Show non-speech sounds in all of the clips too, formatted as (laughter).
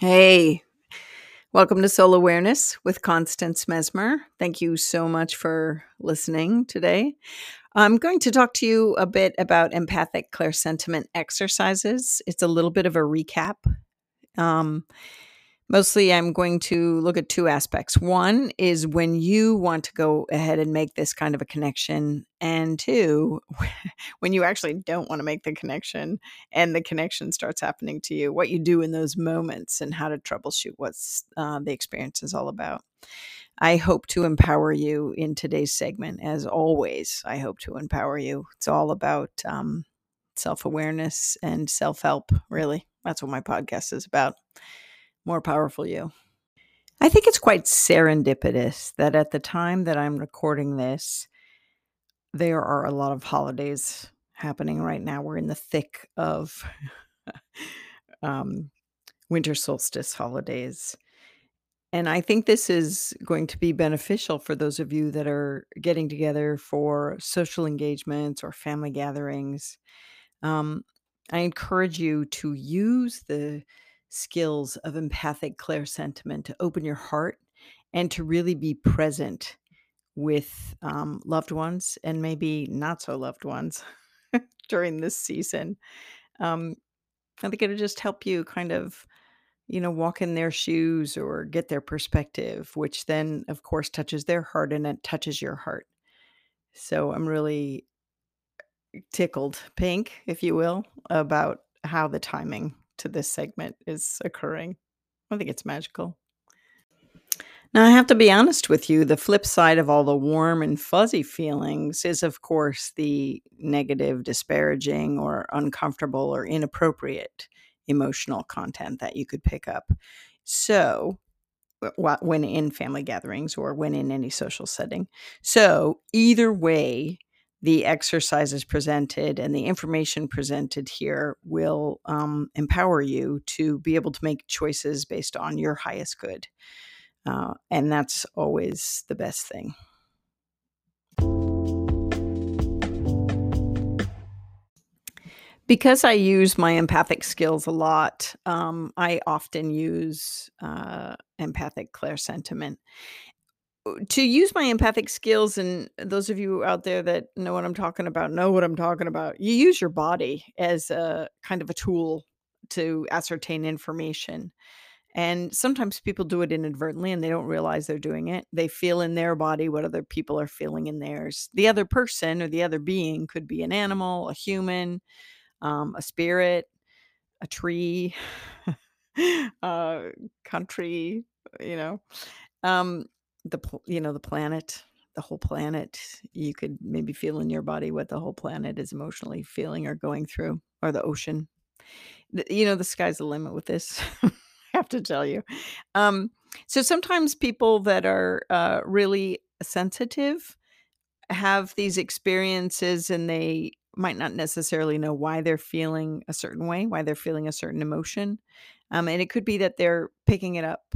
Hey, welcome to Soul Awareness with Constance Mesmer. Thank you so much for listening today. I'm going to talk to you a bit about empathic clairsentiment exercises. It's a little bit of a recap. Um, Mostly, I'm going to look at two aspects. One is when you want to go ahead and make this kind of a connection, and two, (laughs) when you actually don't want to make the connection and the connection starts happening to you, what you do in those moments and how to troubleshoot what uh, the experience is all about. I hope to empower you in today's segment. As always, I hope to empower you. It's all about um, self awareness and self help, really. That's what my podcast is about more powerful you. I think it's quite serendipitous that at the time that I'm recording this, there are a lot of holidays happening right now. We're in the thick of (laughs) um, winter solstice holidays. And I think this is going to be beneficial for those of you that are getting together for social engagements or family gatherings. Um, I encourage you to use the skills of empathic clairsentiment to open your heart and to really be present with um, loved ones and maybe not so loved ones (laughs) during this season. Um, I think it'll just help you kind of, you know, walk in their shoes or get their perspective, which then, of course, touches their heart and it touches your heart. So I'm really tickled pink, if you will, about how the timing to this segment is occurring. I think it's magical. Now, I have to be honest with you. The flip side of all the warm and fuzzy feelings is, of course, the negative, disparaging, or uncomfortable or inappropriate emotional content that you could pick up. So, when in family gatherings or when in any social setting. So, either way, the exercises presented and the information presented here will um, empower you to be able to make choices based on your highest good. Uh, and that's always the best thing. Because I use my empathic skills a lot, um, I often use uh, empathic clairsentiment to use my empathic skills and those of you out there that know what I'm talking about know what I'm talking about. You use your body as a kind of a tool to ascertain information. And sometimes people do it inadvertently and they don't realize they're doing it. They feel in their body what other people are feeling in theirs. The other person or the other being could be an animal, a human, um, a spirit, a tree, a (laughs) country, you know. Um, the you know the planet the whole planet you could maybe feel in your body what the whole planet is emotionally feeling or going through or the ocean. You know the sky's the limit with this (laughs) i have to tell you. Um so sometimes people that are uh, really sensitive have these experiences and they might not necessarily know why they're feeling a certain way why they're feeling a certain emotion. Um, and it could be that they're picking it up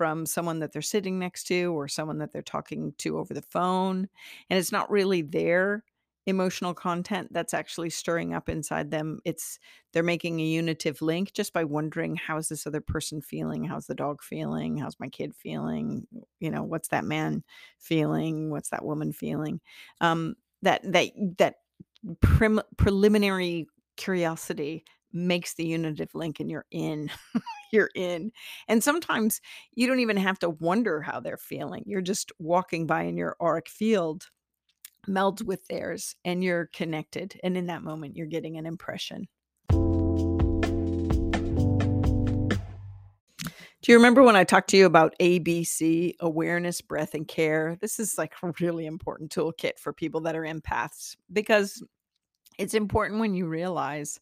from someone that they're sitting next to or someone that they're talking to over the phone. And it's not really their emotional content that's actually stirring up inside them. It's they're making a unitive link just by wondering how's this other person feeling? How's the dog feeling? How's my kid feeling? You know, what's that man feeling? What's that woman feeling? Um, that that that prim- preliminary curiosity makes the unitive link and you're in. (laughs) you're in. And sometimes you don't even have to wonder how they're feeling. You're just walking by in your auric field melds with theirs and you're connected. And in that moment, you're getting an impression. Do you remember when I talked to you about ABC, awareness, breath, and care? This is like a really important toolkit for people that are empaths because it's important when you realize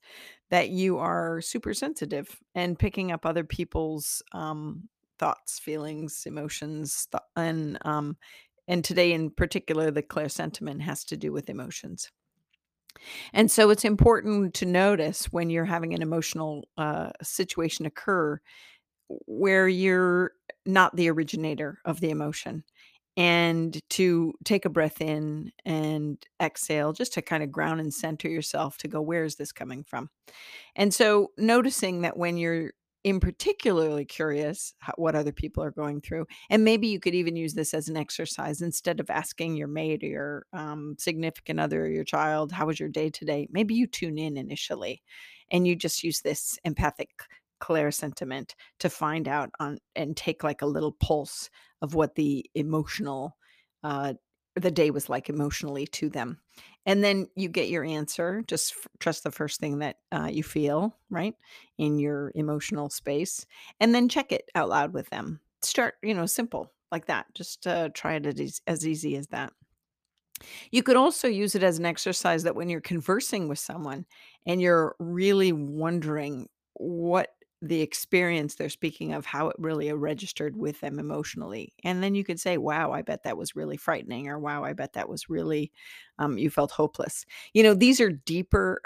that you are super sensitive and picking up other people's um, thoughts, feelings, emotions, th- and um, and today in particular, the clairsentiment has to do with emotions. And so it's important to notice when you're having an emotional uh, situation occur where you're not the originator of the emotion and to take a breath in and exhale just to kind of ground and center yourself to go where is this coming from and so noticing that when you're in particularly curious what other people are going through, and maybe you could even use this as an exercise instead of asking your mate or your, um, significant other or your child, "How was your day today?" Maybe you tune in initially, and you just use this empathic clairsentiment to find out on and take, like, a little pulse of what the emotional, uh the day was like emotionally to them. And then you get your answer, just f trust the first thing that, uh, you feel, right, in your emotional space, and then check it out loud with them. Start, you know, simple like that. Just, uh, try it as easy as that. You could also use it as an exercise that when you're conversing with someone and you're really wondering what the experience they're speaking of, how it really, registered with them emotionally, and then you could say, "Wow, I bet that was really frightening," or, "Wow, I bet that was really, um you felt hopeless." You know, these are deeper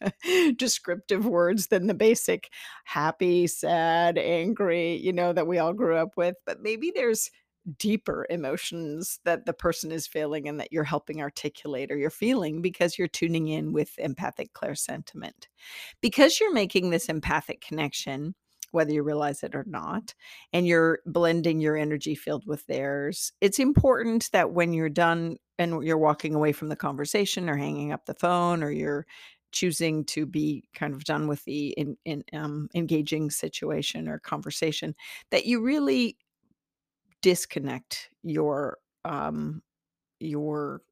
(laughs) descriptive words than the basic happy, sad, angry, you know, that we all grew up with, but maybe there's deeper emotions that the person is feeling and that you're helping articulate or you're feeling because you're tuning in with empathic clairsentiment. Because you're making this empathic connection, whether you realize it or not, and you're blending your energy field with theirs, it's important that when you're done and you're walking away from the conversation or hanging up the phone or you're choosing to be kind of done with the en en um, engaging situation or conversation, that you really disconnect your, um your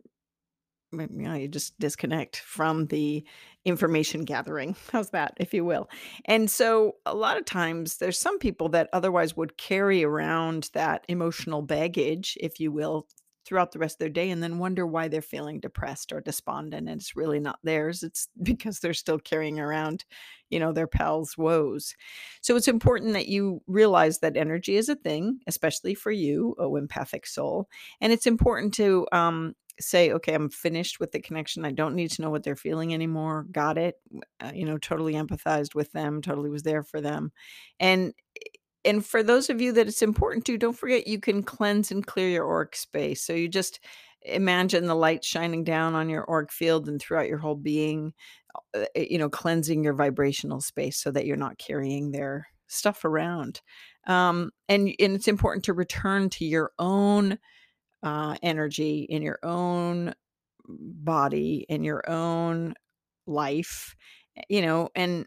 you know you just disconnect from the information gathering. (laughs) How's that, if you will? And so, a lot of times, there's some people that otherwise would carry around that emotional baggage, if you will, throughout the rest of their day and then wonder why they're feeling depressed or despondent, and it's really not theirs, it's (laughs) because they're still carrying around, you know, their pals' woes. So, it's important that you realize that energy is a thing, especially for you, oh empathic soul, and it's important to, um, say, "Okay, I'm finished with the connection, I don't need to know what they're feeling anymore, got it," uh, you know, totally empathized with them, totally was there for them. And eh and for those of you that it's important to, don't forget you can cleanse and clear your auric space. So, you just imagine the light shining down on your auric field and throughout your whole being, uh, eh, you know, cleansing your vibrational space so that you're not carrying their stuff around. Um, and and it's important to return to your own, uh, energy in your own body, in your own life, eh, you know, and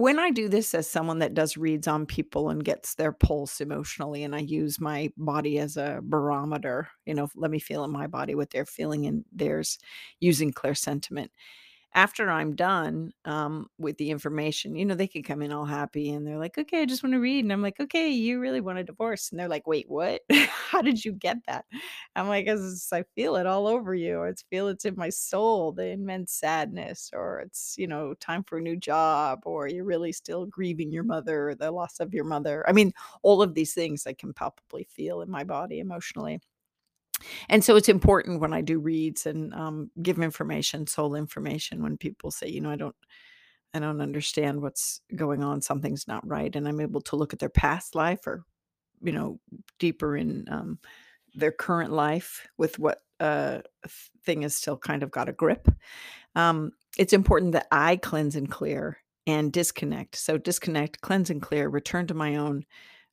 when I do this as someone that does reads on people and gets their pulse emotionally, and I use my body as a barometer, you know, let me feel in my body what they're feeling in theirs using clairsentiment. After I'm done, um, with the information, you know, they could come in all happy and they're like, "Okay, I just wanna read," and I'm like, "Okay, you really want a divorce," and they're like, "Wait, what? (laughs) How did you get that?" I'm like, I feel it all over you, I feel it's in my soul, the immense sadness, or it's, you know, time for a new job, or you're really still grieving your mother, or the loss of your mother." I mean, all of these things I can palpably feel in my body emotionally. And so it's important when I do reads and, um, give information, soul information, when people say, you know, "I don't I don't understand what's going on, something's not right," and I'm able to look at their past life or, you know, deeper in, um, their current life with what, uh, thing has still kind of got a grip. Um, it's important that I cleanse and clear and disconnect. So, disconnect, cleanse and clear, return to my own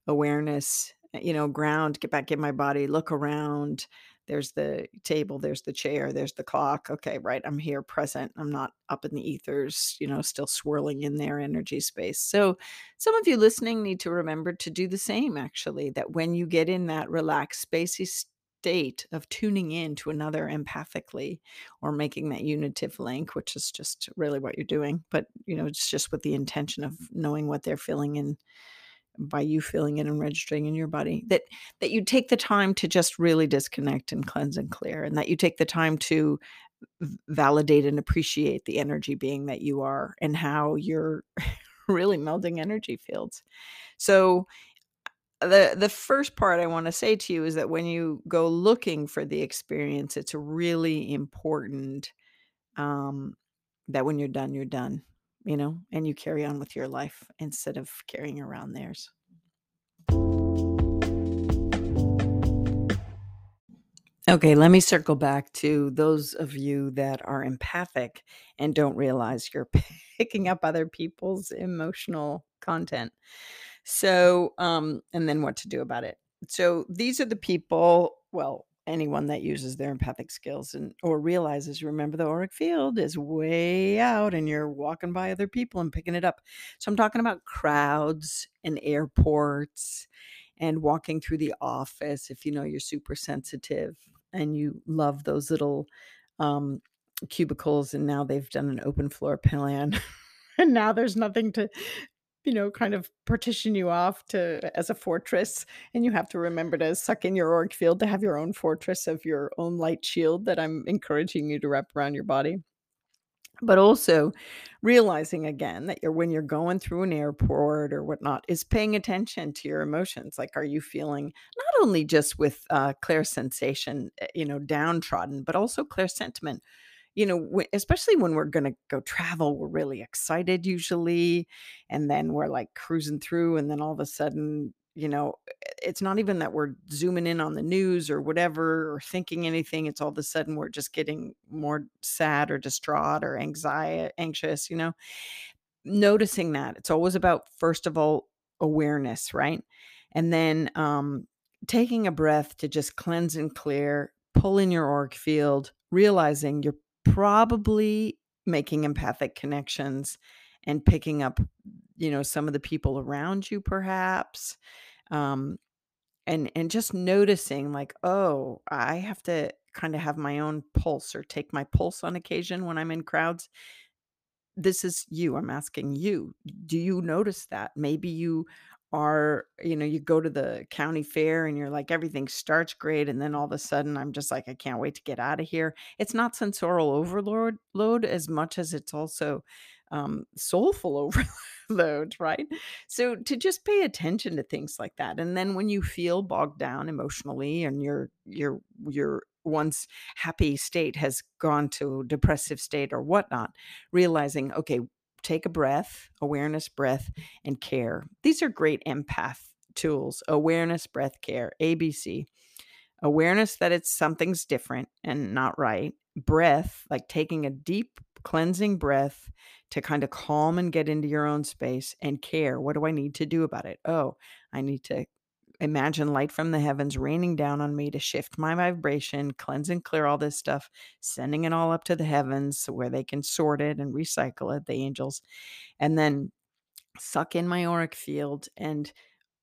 awareness, Uh, you know, ground, get back in my body, look around. There's the table, there's the chair, there's the clock. Okay, right, I'm here present, I'm not up in the ethers, you know, still swirling in their energy space. So, some of you listening need to remember to do the same actually, that when you get in that relaxed, spacey state of tuning in to another empathically or making that unitive link, which is just really what you're doing, but, you know, it's just with the intention of knowing what they're feeling and by you feeling it and registering in your body, that that you take the time to just really disconnect and cleanse and clear, and that you take the time to validate and appreciate the energy being that you are and how you're (laughs) really melding energy fields. So, uh, the the first part I wanna say to you is that when you go looking for the experience, it's really important, um, that when you're done, you're done, you know, and you carry on with your life instead of carrying around theirs. Okay, let me circle back to those of you that are empathic and don't realize you're (laughs) picking up other people's emotional content. So, um, and then what to do about it. So these are the people, well, anyone that uses their empathic skills and or realizes remember the auric field is way out and you're walking by other people and picking it up. So I'm talking about crowds and airports and walking through the office if you know you're super sensitive and you love those little um, cubicles and now they've done an open floor (laughs) plan and now there's nothing to you know kind of partition you off to as a fortress and you have to remember to suck in your auric field to have your own fortress of your own light shield that i'm encouraging you to wrap around your body. But also realizing again that you're when you're going through an airport or whatnot is paying attention to your emotions. Like are you feeling not only just with uh clear sensation eh, you know downtrodden but also clairsentiment you know, especially when we're going to go travel, we're really excited usually. And then we're like cruising through, and then all of a sudden, you know, it's not even that we're zooming in on the news or whatever or thinking anything. It's all of a sudden we're just getting more sad or distraught or anxiety, anxious, you know. Noticing that it's always about, first of all, awareness, right? And then um, taking a breath to just cleanse and clear, pull in your auric field, realizing you're probably making empathic connections and picking up, you know, some of the people around you perhaps. Um, and and just noticing like, oh, I have to kind of have my own pulse or take my pulse on occasion when I'm in crowds this is you. I'm asking you. Do you notice that? Maybe you are, you know, you go to the county fair and you're like, everything starts great. And then all of a sudden, I'm just like, I can't wait to get out of here. It's not sensorial overload load as much as it's also um, soulful (laughs) overload, right? So to just pay attention to things like that. And then when you feel bogged down emotionally and your your your once happy state has gone to depressive state or whatnot, realizing, okay, take a breath, awareness, breath, and care. These are great empath tools awareness, breath, care, ABC. Awareness that it's something's different and not right. Breath, like taking a deep cleansing breath to kind of calm and get into your own space and care. What do I need to do about it? Oh, I need to imagine light from the heavens raining down on me to shift my vibration, cleanse and clear all this stuff, sending it all up to the heavens where they can sort it and recycle it, the angels, and then suck in my auric field and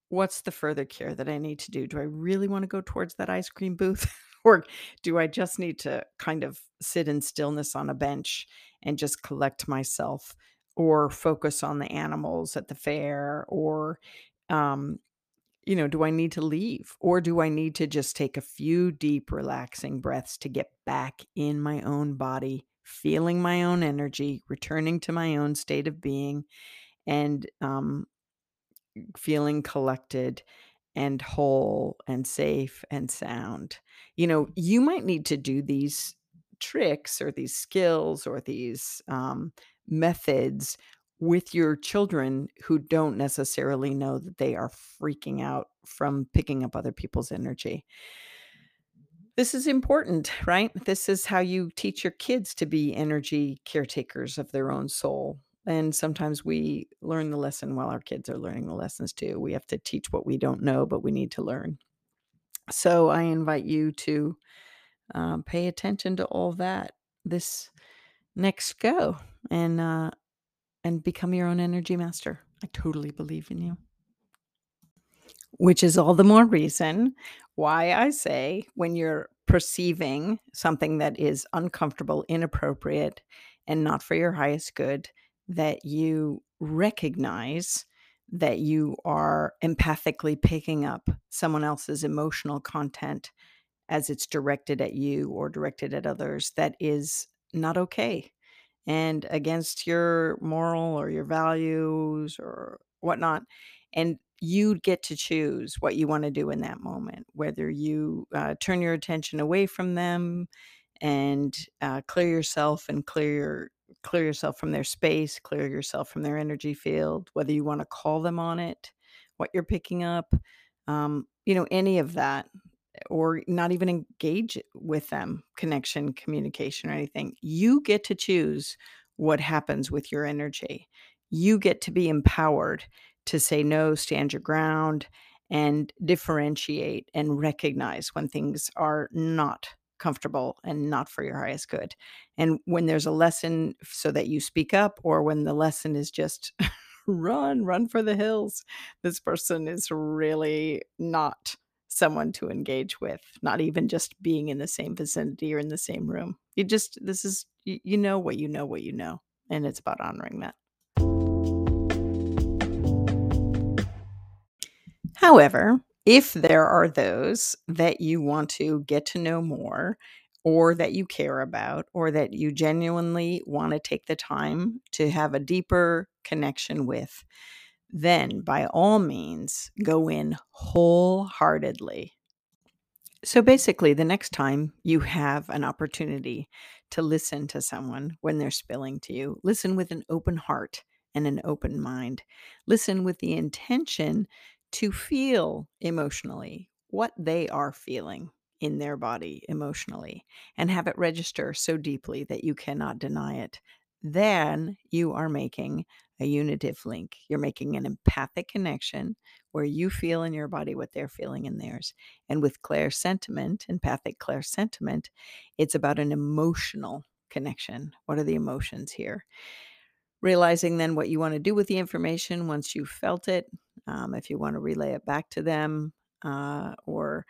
what's the further care that I need to do? Do I really want to go towards that ice cream booth? (laughs) or do I just need to kind of sit in stillness on a bench and just collect myself or focus on the animals at the fair or um, you know, do I need to leave or do I need to just take a few deep, relaxing breaths to get back in my own body, feeling my own energy, returning to my own state of being, and um, feeling collected and whole and safe and sound? You know, you might need to do these tricks or these skills or these um, methods with your children who don't necessarily know that they are freaking out from picking up other people's energy. This is important, right? This is how you teach your kids to be energy caretakers of their own soul. And sometimes we learn the lesson while our kids are learning the lessons too. We have to teach what we don't know, but we need to learn. So I invite you to um, pay attention to all that this next go and uh, and become your own energy master. I totally believe in you. Which is all the more reason why I say when you're perceiving something that is uncomfortable, inappropriate, and not for your highest good, that you recognize that you are empathically picking up someone else's emotional content as it's directed at you or directed at others that is not okay and against your moral or your values or whatnot. And you get to choose what you want to do in that moment, whether you uh, turn your attention away from them and uh, clear yourself and clear your clear yourself from their space, clear yourself from their energy field, whether you want to call them on it, what you're picking up, um, you know, any of that or not even engage with them, connection, communication, or anything. You get to choose what happens with your energy. You get to be empowered to say no, stand your ground, and differentiate and recognize when things are not comfortable and not for your highest good. And when there's a lesson so that you speak up, or when the lesson is just (laughs) run, run for the hills, this person is really not someone to engage with, not even just being in the same vicinity or in the same room. You just, this is, you, you know what you know, what you know. And it's about honoring that. However, if there are those that you want to get to know more, or that you care about, or that you genuinely want to take the time to have a deeper connection with, then by all means go in wholeheartedly. So basically, the next time you have an opportunity to listen to someone when they're spilling to you, listen with an open heart and an open mind. Listen with the intention to feel emotionally what they are feeling in their body emotionally and have it register so deeply that you cannot deny it. Then you are making a unitive link. You're making an empathic connection where you feel in your body what they're feeling in theirs. And with clairsentiment, empathic clairsentiment, it's about an emotional connection. What are the emotions here? Realizing then what you want to do with the information once you've felt it, um, if you want to relay it back to them uh, or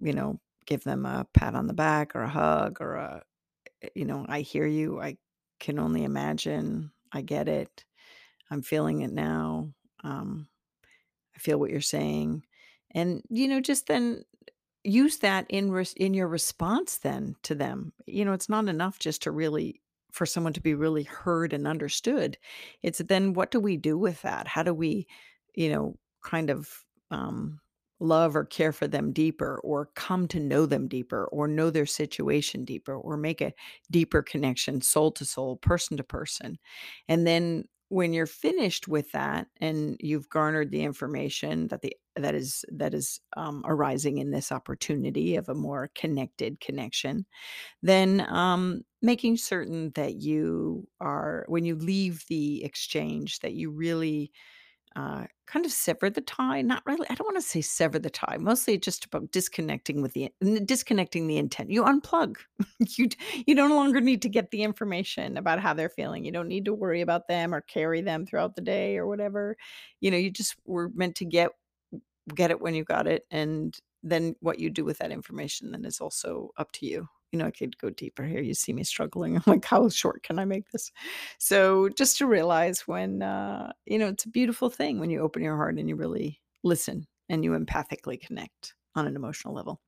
you know give them a pat on the back or a hug or a eh, you know i hear you i can only imagine i get it i'm feeling it now um, i feel what you're saying and you know just then use that in res- in your response then to them you know it's not enough just to really for someone to be really heard and understood it's then what do we do with that? How do we you know, kind of um, love or care for them deeper or come to know them deeper or know their situation deeper or make a deeper connection soul to soul person to person. And then when you're finished with that and you've garnered the information that the that is that is um, arising in this opportunity of a more connected connection then um, making certain that you are when you leave the exchange that you really uh, kind of sever the tie. Not really. I don't want to say sever the tie. Mostly just about disconnecting with the disconnecting the intent. You unplug. (laughs) you you no longer need to get the information about how they're feeling. You don't need to worry about them or carry them throughout the day or whatever. You know, you just were meant to get get it when you got it, and then what you do with that information then is also up to you you know, I could go deeper here. You see me struggling. (laughs) I'm like, how short can I make this? So just to realize when, uh, you know, it's a beautiful thing when you open your heart and you really listen and you empathically connect on an emotional level.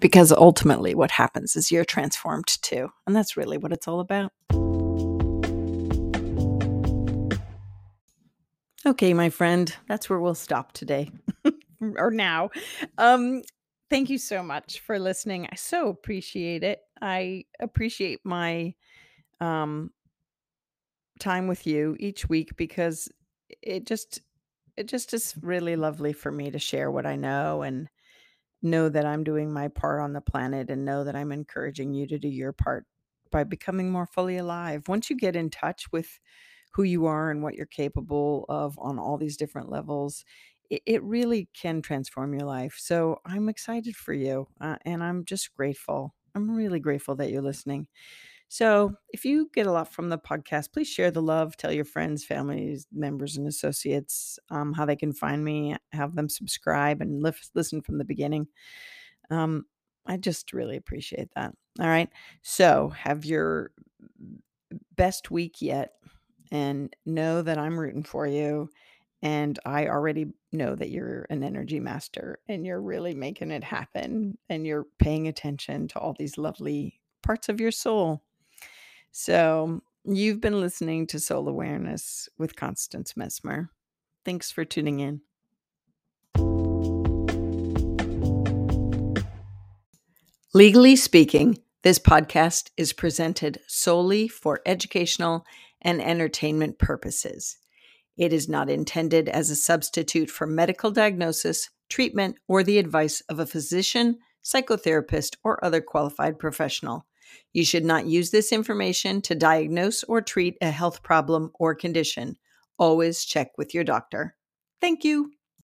Because ultimately, what happens is you're transformed too. And that's really what it's all about. Okay, my friend, that's where we'll stop today (laughs) or now. Um, thank you so much for listening. I so appreciate it. I appreciate my um time with you each week because it just it just is really lovely for me to share what I know and know that I'm doing my part on the planet and know that I'm encouraging you to do your part by becoming more fully alive. Once you get in touch with who you are and what you're capable of on all these different levels, it, really can transform your life. So I'm excited for you uh, and I'm just grateful. I'm really grateful that you're listening. So, if you get a lot from the podcast, please share the love. Tell your friends, families, members, and associates um, how they can find me. Have them subscribe and lift, listen from the beginning. Um, I just really appreciate that. All right. So, have your best week yet, and know that I'm rooting for you. And I already know that you're an energy master and you're really making it happen and you're paying attention to all these lovely parts of your soul. So, you've been listening to Soul Awareness with Constance Mesmer. Thanks for tuning in. Legally speaking, this podcast is presented solely for educational and entertainment purposes. It is not intended as a substitute for medical diagnosis, treatment, or the advice of a physician, psychotherapist, or other qualified professional. You should not use this information to diagnose or treat a health problem or condition. always check with your doctor. Thank you.